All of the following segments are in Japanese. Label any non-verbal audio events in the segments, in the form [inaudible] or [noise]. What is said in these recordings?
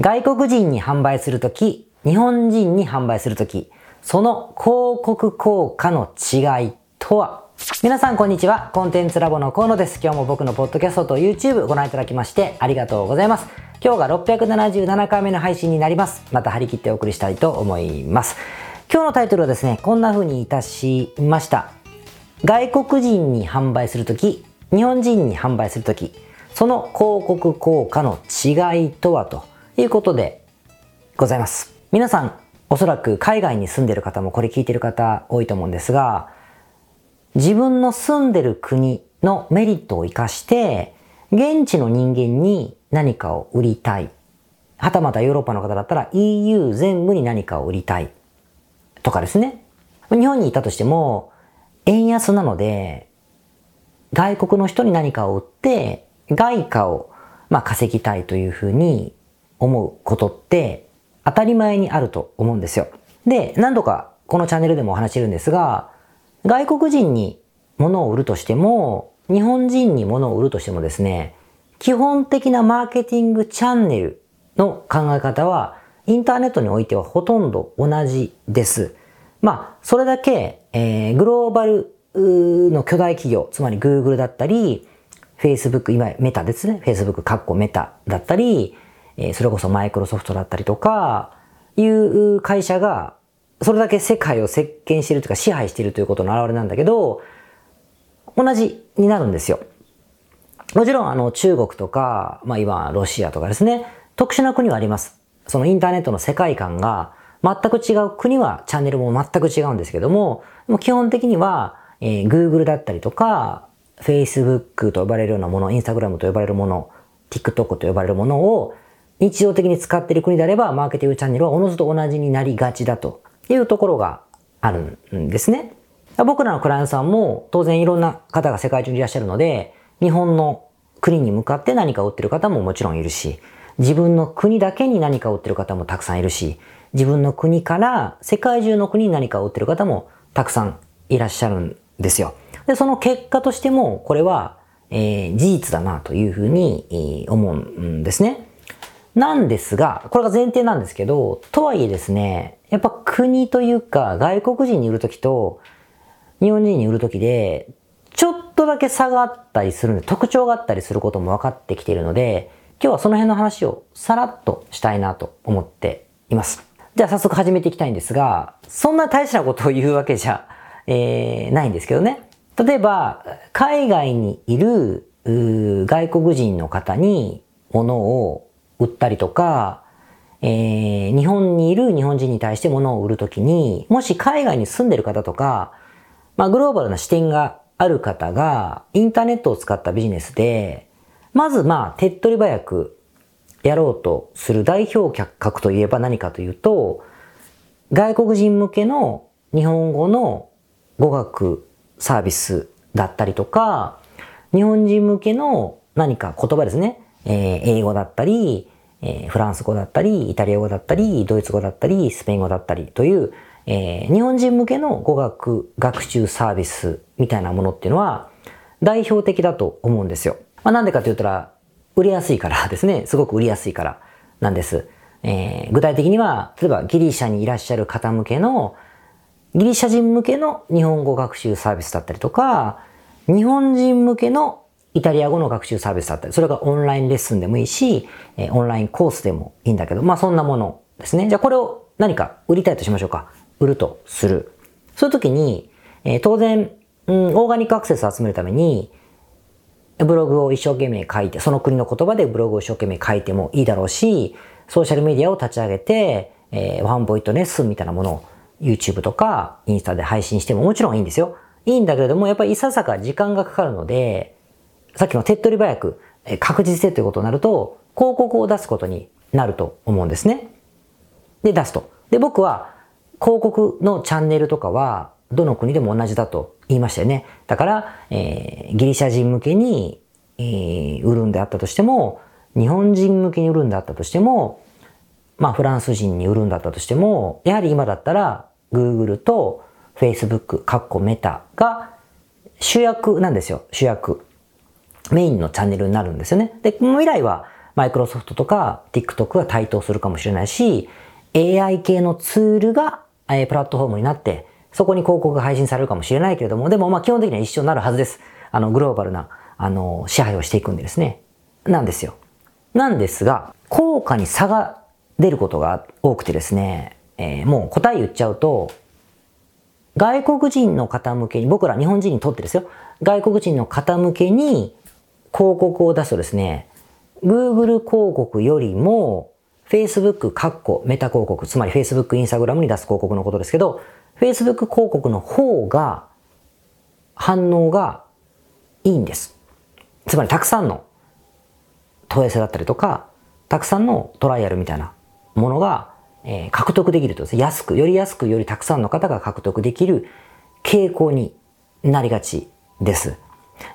外国人に販売するとき、日本人に販売するとき、その広告効果の違いとは？皆さんこんにちは。コンテンツラボの河野です。今日も僕のポッドキャストと YouTube ご覧いただきましてありがとうございます。今日が677回目の配信になります。また張り切ってお送りしたいと思います。今日のタイトルはですね、こんな風にいたしました。外国人に販売するとき、日本人に販売するとき、その広告効果の違いとはということでございます。皆さん、おそらく海外に住んでる方もこれ聞いてる方多いと思うんですが、自分の住んでる国のメリットを活かして、現地の人間に何かを売りたい。はたまたヨーロッパの方だったら EU 全部に何かを売りたい。とかですね。日本にいたとしても、円安なので、外国の人に何かを売って、外貨を、まあ、稼ぎたいというふうに思うことって当たり前にあると思うんですよ。で、何度かこのチャンネルでもお話してるんですが、外国人に物を売るとしても、日本人に物を売るとしてもですね、基本的なマーケティングチャンネルの考え方は、インターネットにおいてはほとんど同じです。まあ、それだけ、えー、グローバルの巨大企業、つまり Google だったり、Facebook、今メタですね。Facebook、カッコメタだったり、えそれこそマイクロソフトだったりとか、いう会社が、それだけ世界を席巻しているというか支配しているということの表れなんだけど、同じになるんですよ。もちろんあの中国とか、まあ今ロシアとかですね、特殊な国はあります。そのインターネットの世界観が全く違う国はチャンネルも全く違うんですけども、も基本的には、えー、Google だったりとか、Facebook と呼ばれるようなもの、Instagram と呼ばれるもの、TikTok と呼ばれるものを日常的に使っている国であれば、マーケティングチャンネルはおのずと同じになりがちだというところがあるんですね。僕らのクライアントさんも当然いろんな方が世界中にいらっしゃるので、日本の国に向かって何かを売ってる方ももちろんいるし、自分の国だけに何かを売ってる方もたくさんいるし、自分の国から世界中の国に何かを売ってる方もたくさんいらっしゃるんですよ。で、その結果としても、これは、えー、事実だなというふうに、思うんですね。なんですが、これが前提なんですけど、とはいえですね、やっぱ国というか外国人に売るときと日本人に売るときで、ちょっとだけ差があったりするんで、特徴があったりすることも分かってきているので、今日はその辺の話をさらっとしたいなと思っています。じゃあ早速始めていきたいんですが、そんな大事なことを言うわけじゃ、えー、ないんですけどね。例えば、海外にいる外国人の方に物を売ったりとか、えー、日本にいる日本人に対して物を売るときに、もし海外に住んでる方とか、まあ、グローバルな視点がある方が、インターネットを使ったビジネスで、まずまあ、手っ取り早くやろうとする代表客格といえば何かというと、外国人向けの日本語の語学サービスだったりとか、日本人向けの何か言葉ですね。えー、英語だったり、えー、フランス語だったり、イタリア語だったり、ドイツ語だったり、スペイン語だったりという、えー、日本人向けの語学学習サービスみたいなものっていうのは代表的だと思うんですよ。まあ、なんでかと言ったら、売れやすいから [laughs] ですね。すごく売りやすいからなんです。えー、具体的には、例えばギリシャにいらっしゃる方向けの、ギリシャ人向けの日本語学習サービスだったりとか、日本人向けのイタリア語の学習サービスだったり、それがオンラインレッスンでもいいし、えオンラインコースでもいいんだけど、まあそんなものですね。じゃあこれを何か売りたいとしましょうか。売るとする。そういう時に、えー、当然、うん、オーガニックアクセスを集めるために、ブログを一生懸命書いて、その国の言葉でブログを一生懸命書いてもいいだろうし、ソーシャルメディアを立ち上げて、えー、ワンポイトレッスンみたいなものを YouTube とかインスタで配信してももちろんいいんですよ。いいんだけれども、やっぱりいささか時間がかかるので、さっきの手っ取り早く、確実性ということになると、広告を出すことになると思うんですね。で、出すと。で、僕は、広告のチャンネルとかは、どの国でも同じだと言いましたよね。だから、えー、ギリシャ人向けに、えー、売るんであったとしても、日本人向けに売るんであったとしても、まあ、フランス人に売るんだったとしても、やはり今だったら、Google と Facebook、カッコメタが主役なんですよ。主役。メインのチャンネルになるんですよね。で、この未来はマイクロソフトとか TikTok が台頭するかもしれないし、AI 系のツールが、えー、プラットフォームになって、そこに広告が配信されるかもしれないけれども、でもまあ基本的には一緒になるはずです。あの、グローバルな、あの、支配をしていくんでですね。なんですよ。なんですが、効果に差が出ることが多くてですね、えー、もう答え言っちゃうと、外国人の方向けに、僕ら日本人にとってですよ、外国人の方向けに広告を出すとですね、Google 広告よりも Facebook カッコメタ広告、つまり Facebook、Instagram に出す広告のことですけど、Facebook 広告の方が反応がいいんです。つまりたくさんの問い合わせだったりとか、たくさんのトライアルみたいなものが、えー、獲得できるとですね、安く、より安く、よりたくさんの方が獲得できる傾向になりがちです。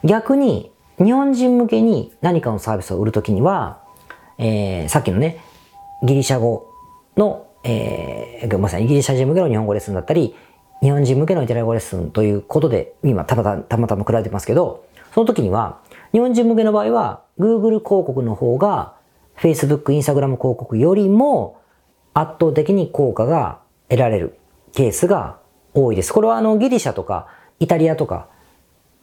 逆に、日本人向けに何かのサービスを売るときには、えー、さっきのね、ギリシャ語の、えー、ごめんなさい、ギリシャ人向けの日本語レッスンだったり、日本人向けのイタリア語レッスンということで、今たまたまたまたま比べてますけど、その時には、日本人向けの場合は、Google 広告の方が、Facebook、Instagram 広告よりも圧倒的に効果が得られるケースが多いです。これはあのギリシャとかイタリアとか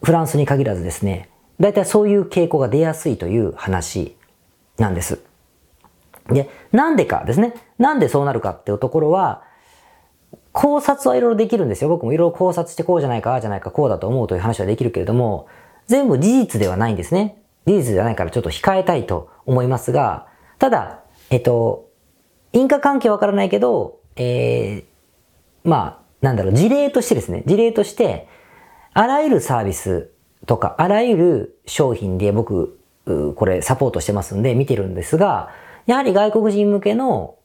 フランスに限らずですね、だいたいそういう傾向が出やすいという話なんです。で、なんでかですね。なんでそうなるかっていうところは、考察はいろいろできるんですよ。僕もいろいろ考察してこうじゃないか、ああじゃないか、こうだと思うという話はできるけれども、全部事実ではないんですね。事実ではないからちょっと控えたいと思いますが、ただ、えっと、因果関係わからないけど、えー、まあ、なんだろう、事例としてですね、事例として、あらゆるサービスとか、あらゆる商品で僕、これサポートしてますんで見てるんですが、やはり外国人向けの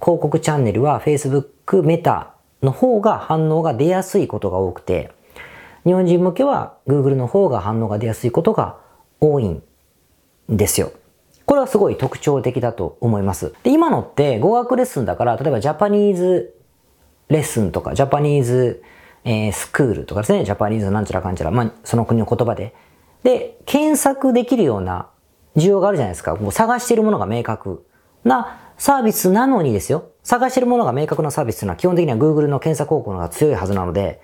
広告チャンネルは Facebook、メタの方が反応が出やすいことが多くて、日本人向けは Google の方が反応が出やすいことが多いんですよ。これはすごい特徴的だと思います。で、今のって語学レッスンだから、例えばジャパニーズレッスンとか、ジャパニーズ、えー、スクールとかですね、ジャパニーズなんちゃらかんちゃら、まあ、その国の言葉で。で、検索できるような需要があるじゃないですか。もう探しているものが明確なサービスなのにですよ。探しているものが明確なサービスというのは基本的には Google の検索広告が強いはずなので、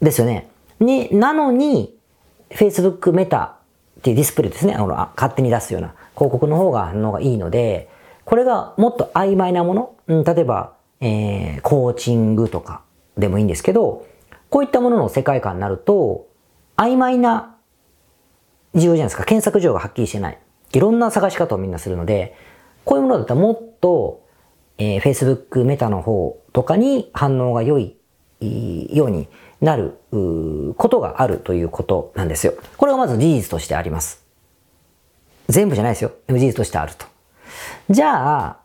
ですよね。に、なのに、Facebook メタっていうディスプレイですね。あの、勝手に出すような広告の方が反応がいいので、これがもっと曖昧なもの、うん、例えば、えー、コーチングとかでもいいんですけど、こういったものの世界観になると、曖昧な需要じゃないですか。検索需要がはっきりしてない。いろんな探し方をみんなするので、こういうものだったらもっと、えー、Facebook メタの方とかに反応が良いようになることがあるということなんですよ。これがまず事実としてあります。全部じゃないですよ。でも事実としてあると。じゃあ、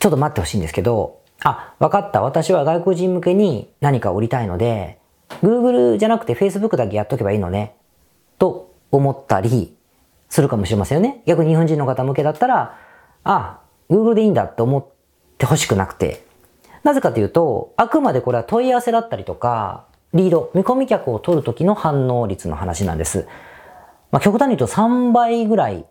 ちょっと待ってほしいんですけど、あ、わかった。私は外国人向けに何か売りたいので、Google じゃなくて Facebook だけやっとけばいいのね。と思ったりするかもしれませんよね。逆に日本人の方向けだったら、あ、Google でいいんだって思ってほしくなくて。なぜかというと、あくまでこれは問い合わせだったりとか、リード、見込み客を取るときの反応率の話なんです。まあ、極端に言うと3倍ぐらい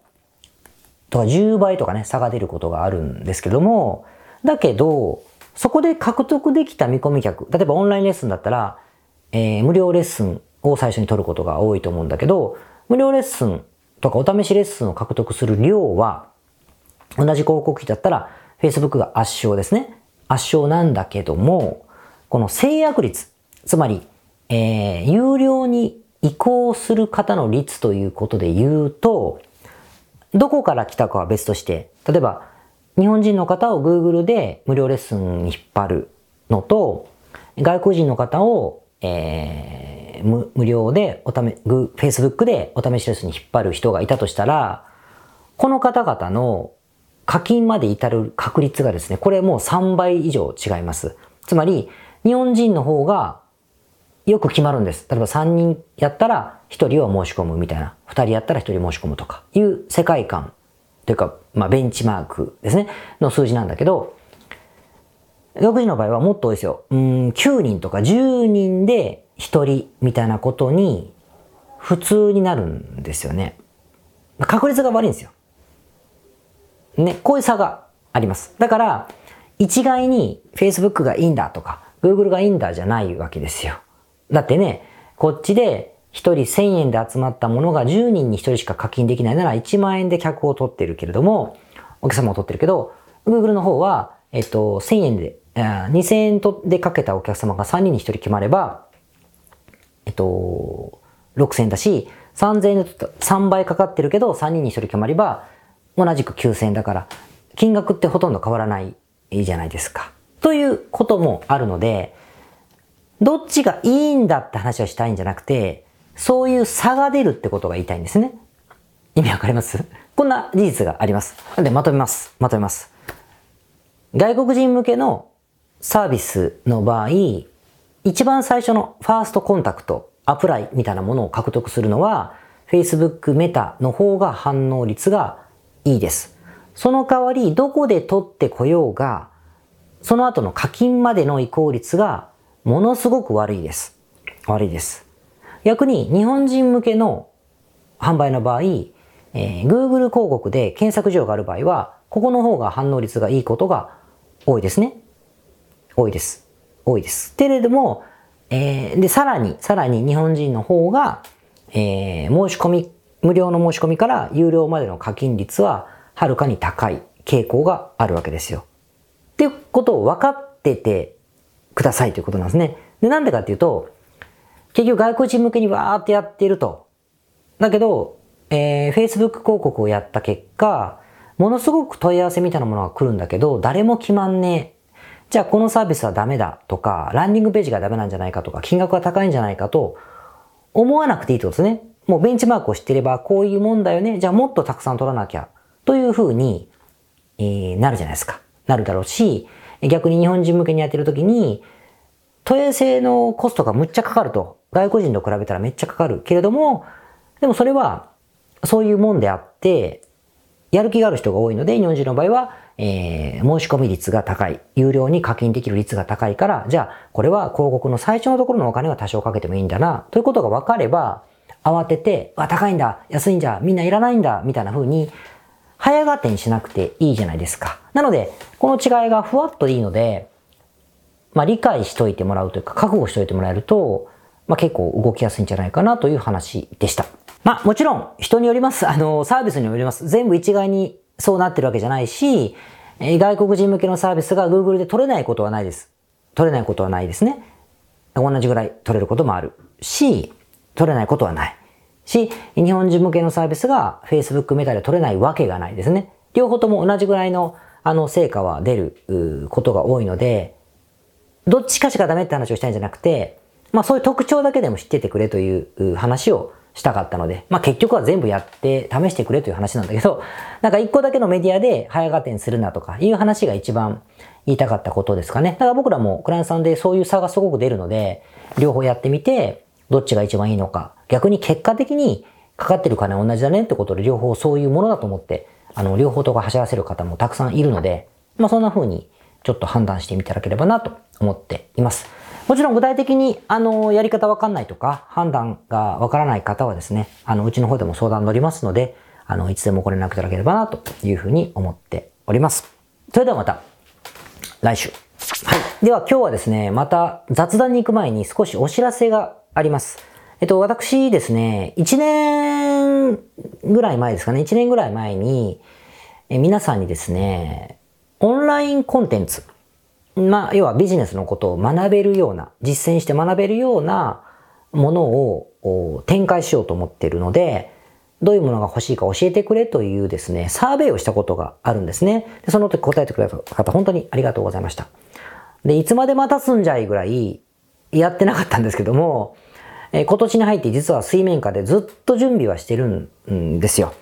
とか10倍とかね、差が出ることがあるんですけども、だけど、そこで獲得できた見込み客、例えばオンラインレッスンだったら、えー、無料レッスンを最初に取ることが多いと思うんだけど、無料レッスンとかお試しレッスンを獲得する量は、同じ広告費だったら Facebook が圧勝ですね。圧勝なんだけども、この制約率、つまりえー、有料に移行する方の率ということで言うと、どこから来たかは別として、例えば、日本人の方を Google で無料レッスンに引っ張るのと、外国人の方を、えー、無料でおため、Facebook でお試しレッスンに引っ張る人がいたとしたら、この方々の課金まで至る確率がですね、これもう3倍以上違います。つまり、日本人の方がよく決まるんです。例えば3人やったら1人を申し込むみたいな。2人やったら1人申し込むとかいう世界観というか、まあベンチマークですね。の数字なんだけど、独自の場合はもっと多いですよ。うん、9人とか10人で1人みたいなことに普通になるんですよね。確率が悪いんですよ。ね、こういう差があります。だから、一概に Facebook がいいんだとか、Google がいいんだじゃないわけですよ。だってね、こっちで1人1000円で集まったものが10人に1人しか課金できないなら1万円で客を取ってるけれども、お客様を取ってるけど、Google の方は、えっと、1000円で、2000円でかけたお客様が3人に1人決まれば、えっと、6000円だし、3000円で3倍かかってるけど、3人に1人決まれば、同じく9000円だから、金額ってほとんど変わらないじゃないですか。ということもあるので、どっちがいいんだって話をしたいんじゃなくて、そういう差が出るってことが言いたいんですね。意味わかります？こんな事実があります。で、まとめます。まとめます。外国人向けのサービスの場合、一番最初のファーストコンタクト、アプライみたいなものを獲得するのは、Facebook メタの方が反応率がいいです。その代わり、どこで取ってこようが、その後の課金までの移行率がものすごく悪いです。悪いです。逆に日本人向けの販売の場合、えー、Google 広告で検索需要がある場合は、ここの方が反応率がいいことが多いですね。多いです。多いです。けれども、えー、で、さらに、さらに日本人の方が、えー、申し込み、無料の申し込みから有料までの課金率ははるかに高い傾向があるわけですよ。っていうことを分かっててくださいということなんですね。で、なんでかっていうと、結局外国人向けにわーってやっていると。だけど、えー、Facebook 広告をやった結果、ものすごく問い合わせみたいなものが来るんだけど、誰も決まんねえ。じゃあこのサービスはダメだとか、ランディングページがダメなんじゃないかとか、金額が高いんじゃないかと思わなくていいってことですね。もうベンチマークを知ってれば、こういうもんだよね。じゃあもっとたくさん取らなきゃ。というふうに、えー、なるじゃないですか。なるだろうし、逆に日本人向けにやってるときに、問い合わせのコストがむっちゃかかると。外国人と比べたらめっちゃかかるけれども、でもそれはそういうもんであって、やる気がある人が多いので、日本人の場合は、えー、申し込み率が高い。有料に課金できる率が高いから、じゃあ、これは広告の最初のところのお金は多少かけてもいいんだな、ということが分かれば、慌てて、あ、高いんだ、安いんじゃ、みんないらないんだ、みたいな風に、早がてにしなくていいじゃないですか。なので、この違いがふわっといいので、まあ、理解しといてもらうというか、覚悟しといてもらえると、まあ、結構動きやすいんじゃないかなという話でした。まあ、もちろん、人によります。あの、サービスによります。全部一概にそうなってるわけじゃないし、外国人向けのサービスが Google で取れないことはないです。取れないことはないですね。同じぐらい取れることもあるし、取れないことはない。し、日本人向けのサービスが Facebook メタで取れないわけがないですね。両方とも同じぐらいのあの成果は出ることが多いので、どっちかしかダメって話をしたいんじゃなくて、まあそういう特徴だけでも知っててくれという話をしたかったので、まあ結局は全部やって試してくれという話なんだけど、[laughs] なんか一個だけのメディアで早合点するなとかいう話が一番言いたかったことですかね。だから僕らもクライアントさんでそういう差がすごく出るので、両方やってみて、どっちが一番いいのか、逆に結果的にかかってる金同じだねってことで両方そういうものだと思って、あの、両方とか走らせる方もたくさんいるので、まあそんな風にちょっと判断してみていただければなと思っています。もちろん具体的に、あの、やり方わかんないとか、判断がわからない方はですね、あの、うちの方でも相談乗りますので、あの、いつでもご連絡いただければな、というふうに思っております。それではまた、来週。はい。では今日はですね、また雑談に行く前に少しお知らせがあります。えっと、私ですね、1年ぐらい前ですかね、1年ぐらい前に、え皆さんにですね、オンラインコンテンツ、まあ、要はビジネスのことを学べるような、実践して学べるようなものを展開しようと思っているので、どういうものが欲しいか教えてくれというですね、サーベイをしたことがあるんですね。でその時答えてくれた方、本当にありがとうございました。で、いつまで待たすんじゃいぐらいやってなかったんですけども、え今年に入って実は水面下でずっと準備はしてるんですよ。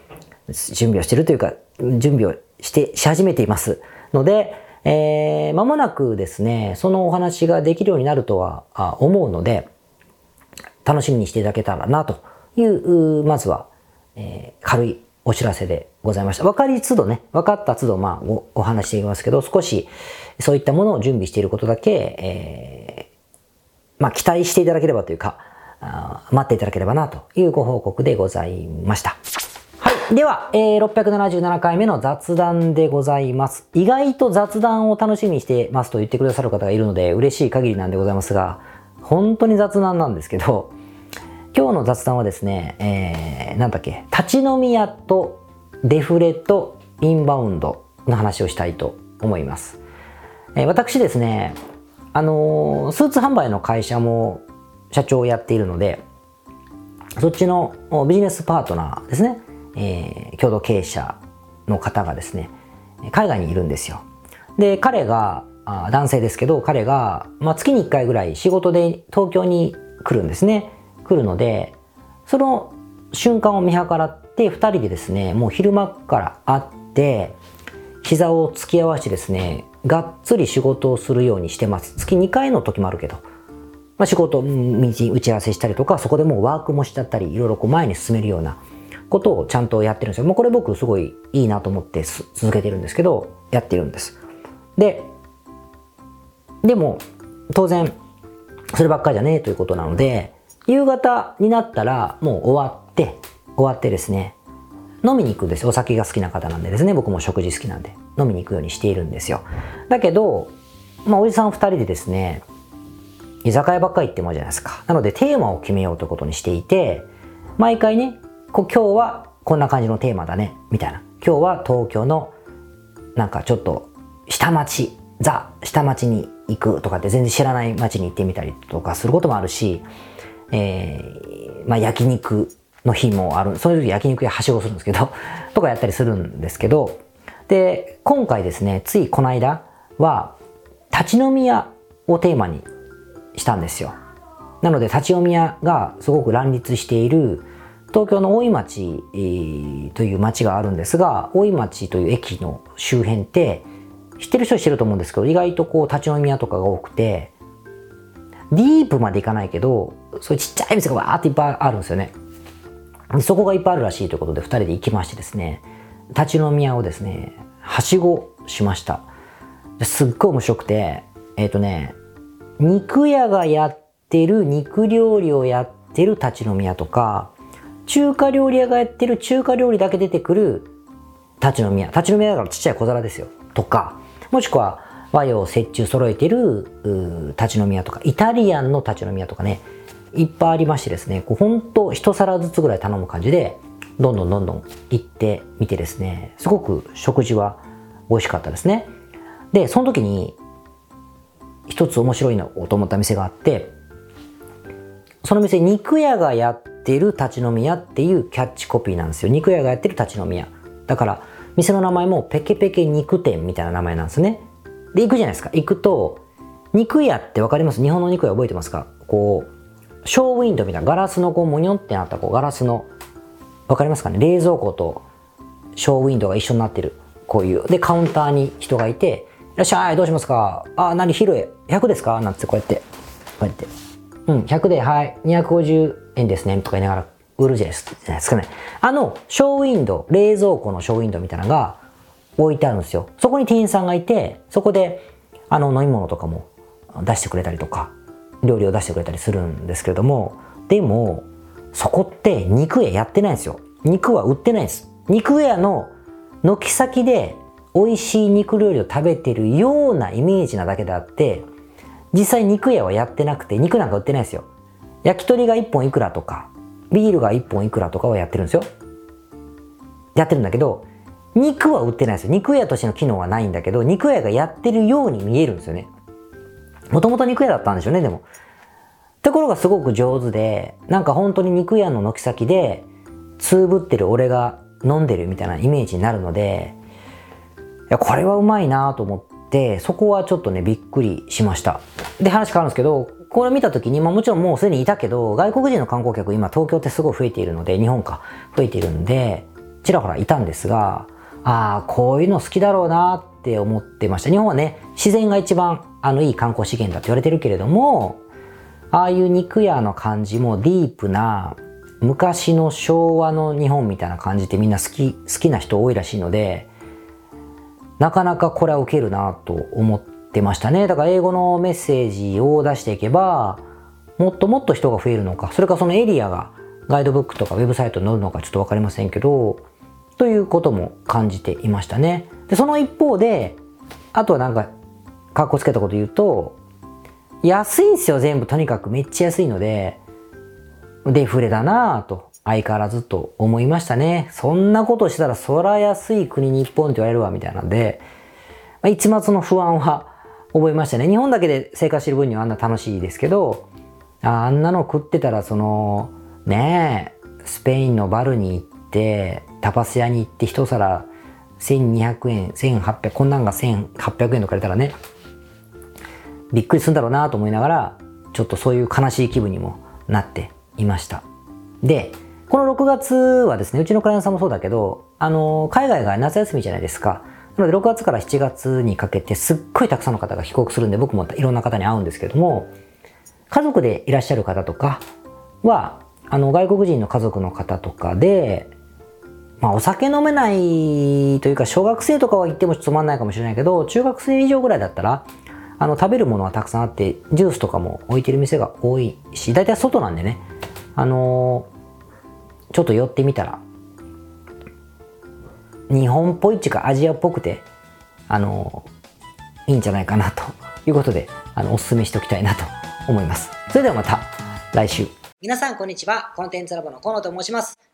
準備をしてるというか、準備をして、し始めていますので、えー、間もなくですね、そのお話ができるようになるとは思うので、楽しみにしていただけたらなという、まずは、えー、軽いお知らせでございました。分かりつどね、分かった都度、まあお、お話していきますけど、少しそういったものを準備していることだけ、えー、まあ、期待していただければというか、あ待っていただければなというご報告でございました。では、えー、677回目の雑談でございます。意外と雑談を楽しみにしてますと言ってくださる方がいるので嬉しい限りなんでございますが、本当に雑談なんですけど、今日の雑談はですね、えー、なんだっけ、立ち飲み屋とデフレとインバウンドの話をしたいと思います。えー、私ですね、あのー、スーツ販売の会社も社長をやっているので、そっちのビジネスパートナーですね、えー、共同経営者の方がですね、海外にいるんですよ。で、彼が、あ男性ですけど、彼が、まあ、月に1回ぐらい仕事で東京に来るんですね。来るので、その瞬間を見計らって2人でですね、もう昼間から会って、膝を突き合わせてですね、がっつり仕事をするようにしてます。月2回の時もあるけど。まあ、仕事、打ち合わせしたりとか、そこでもうワークもしちゃったり、いろいろこう前に進めるようなことをちゃんとやってるんですよ。もうこれ僕すごいいいなと思って続けてるんですけど、やってるんです。で、でも、当然、そればっかりじゃねえということなので、夕方になったらもう終わって、終わってですね、飲みに行くんですよお酒が好きな方なんでですね、僕も食事好きなんで、飲みに行くようにしているんですよ。だけど、まあ、おじさん二人でですね、居酒屋ばっかり行ってもじゃないですか。なのでテーマを決めようということにしていて、毎回ね、今日はこんな感じのテーマだね、みたいな。今日は東京のなんかちょっと下町、ザ下町に行くとかって全然知らない町に行ってみたりとかすることもあるし、えー、まあ焼肉の日もある。そういう時焼肉屋はしごするんですけど、[laughs] とかやったりするんですけど、で、今回ですね、ついこの間は、立ち飲み屋をテーマにしたんですよ。なので、立ち飲み屋がすごく乱立している、東京の大井町、えー、という町があるんですが、大井町という駅の周辺って、知ってる人は知ってると思うんですけど、意外とこう立ち飲み屋とかが多くて、ディープまで行かないけど、そういうちっちゃい店がわーっていっぱいあるんですよね。そこがいっぱいあるらしいということで、二人で行きましてですね、立ち飲み屋をですね、はしごしました。すっごい面白くて、えっ、ー、とね、肉屋がやってる肉料理をやってる立ち飲み屋とか、中華料理屋がやってる中華料理だけ出てくる立ち飲み屋。立ち飲み屋だからちっちゃい小皿ですよ。とか、もしくは和洋折衷揃えてる立ち飲み屋とか、イタリアンの立ち飲み屋とかね、いっぱいありましてですね、こうほんと一皿ずつぐらい頼む感じで、どんどんどんどん行ってみてですね、すごく食事は美味しかったですね。で、その時に、一つ面白いなと思った店があって、その店、肉屋がやってる立ち飲み屋っていうキャッチコピーなんですよ。肉屋がやってる立ち飲み屋。だから、店の名前もペケペケ肉店みたいな名前なんですね。で、行くじゃないですか。行くと、肉屋ってわかります？日本の肉屋覚えてますか？こう、ショーウィンドウみたいなガラスのこう、モニョってなったこう、ガラスの、わかりますかね？冷蔵庫とショーウィンドウが一緒になってる。こういう。で、カウンターに人がいて、いらっしゃい、どうしますか？あ、何、広い。100ですか？なんつってこうやって、こうやって。うん、100で、はい、250円ですね、とか言いながら売るじゃないですかね。あの、ショーウィンドウ、冷蔵庫のショーウィンドウみたいなのが置いてあるんですよ。そこに店員さんがいて、そこで、あの、飲み物とかも出してくれたりとか、料理を出してくれたりするんですけれども、でも、そこって肉屋やってないんですよ。肉は売ってないんです。肉屋の軒先で美味しい肉料理を食べてるようなイメージなだけであって、実際肉屋はやってなくて、肉なんか売ってないですよ。焼き鳥が1本いくらとか、ビールが1本いくらとかはやってるんですよ。やってるんだけど、肉は売ってないですよ。肉屋としての機能はないんだけど、肉屋がやってるように見えるんですよね。もともと肉屋だったんでしょうね、でも。ところがすごく上手で、なんか本当に肉屋の軒先で、つぶってる俺が飲んでるみたいなイメージになるので、いや、これはうまいなと思って、そこはちょっとね、びっくりしました。で、話変わるんですけど、これ見た時に、まあもちろんもうすでにいたけど、外国人の観光客今東京ってすごい増えているので、日本か、増えているんで、ちらほらいたんですが、ああ、こういうの好きだろうなって思ってました。日本はね、自然が一番あのいい観光資源だって言われてるけれども、ああいう肉屋の感じもディープな昔の昭和の日本みたいな感じってみんな好き、好きな人多いらしいので、なかなかこれは受けるなと思ってましたね。だから英語のメッセージを出していけば、もっともっと人が増えるのか、それかそのエリアがガイドブックとかウェブサイトに載るのかちょっとわかりませんけど、ということも感じていましたね。で、その一方で、あとはなんか、かっこつけたこと言うと、安いんすよ、全部。とにかくめっちゃ安いので、デフレだなぁと、相変わらずと思いましたね。そんなことしたら、そら安い国日本って言われるわ、みたいなんで、まあ、一末の不安は覚えましたね。日本だけで生活してる分にはあんな楽しいですけど、あんなの食ってたら、その、ねえ、スペインのバルに行って、タパス屋に行って一皿1200円、1800、こんなんが1800円とかれたらね、びっくりするんだろうなと思いながら、ちょっとそういう悲しい気分にもなっていました。で、この6月はですね、うちのクライアントさんもそうだけど、あの、海外が夏休みじゃないですか。なので6月から7月にかけてすっごいたくさんの方が帰国するんで、僕もいろんな方に会うんですけども、家族でいらっしゃる方とかは、あの、外国人の家族の方とかで、まあ、お酒飲めないというか、小学生とかは行ってもつまんないかもしれないけど、中学生以上ぐらいだったら、あの、食べるものはたくさんあって、ジュースとかも置いてる店が多いし、大体外なんでね、あのー、ちょっと寄ってみたら、日本っぽいっていうかアジアっぽくて、あの、いいんじゃないかなということで、あの、お勧めしておきたいなと思います。それではまた来週。皆さんこんにちは。コンテンツラボの河野と申します。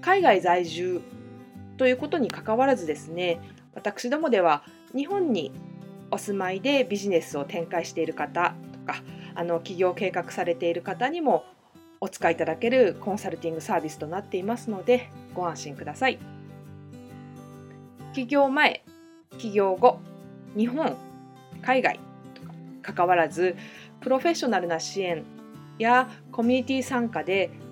海外在住ということにかかわらずですね私どもでは日本にお住まいでビジネスを展開している方とかあの起業計画されている方にもお使いいただけるコンサルティングサービスとなっていますのでご安心ください。起業前起業後日本海外とか関わらずプロフェッショナルな支援やコミュニティ参加で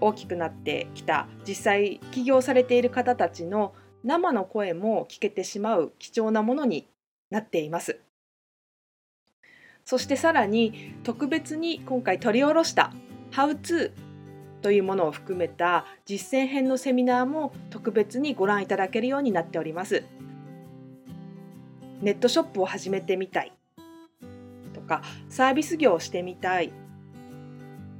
大きくなってきた実際起業されている方たちの生の声も聞けてしまう貴重なものになっています。そしてさらに特別に今回取り下ろした「How to」というものを含めた実践編のセミナーも特別にご覧いただけるようになっております。ネットショップを始めてみたいとかサービス業をしてみたい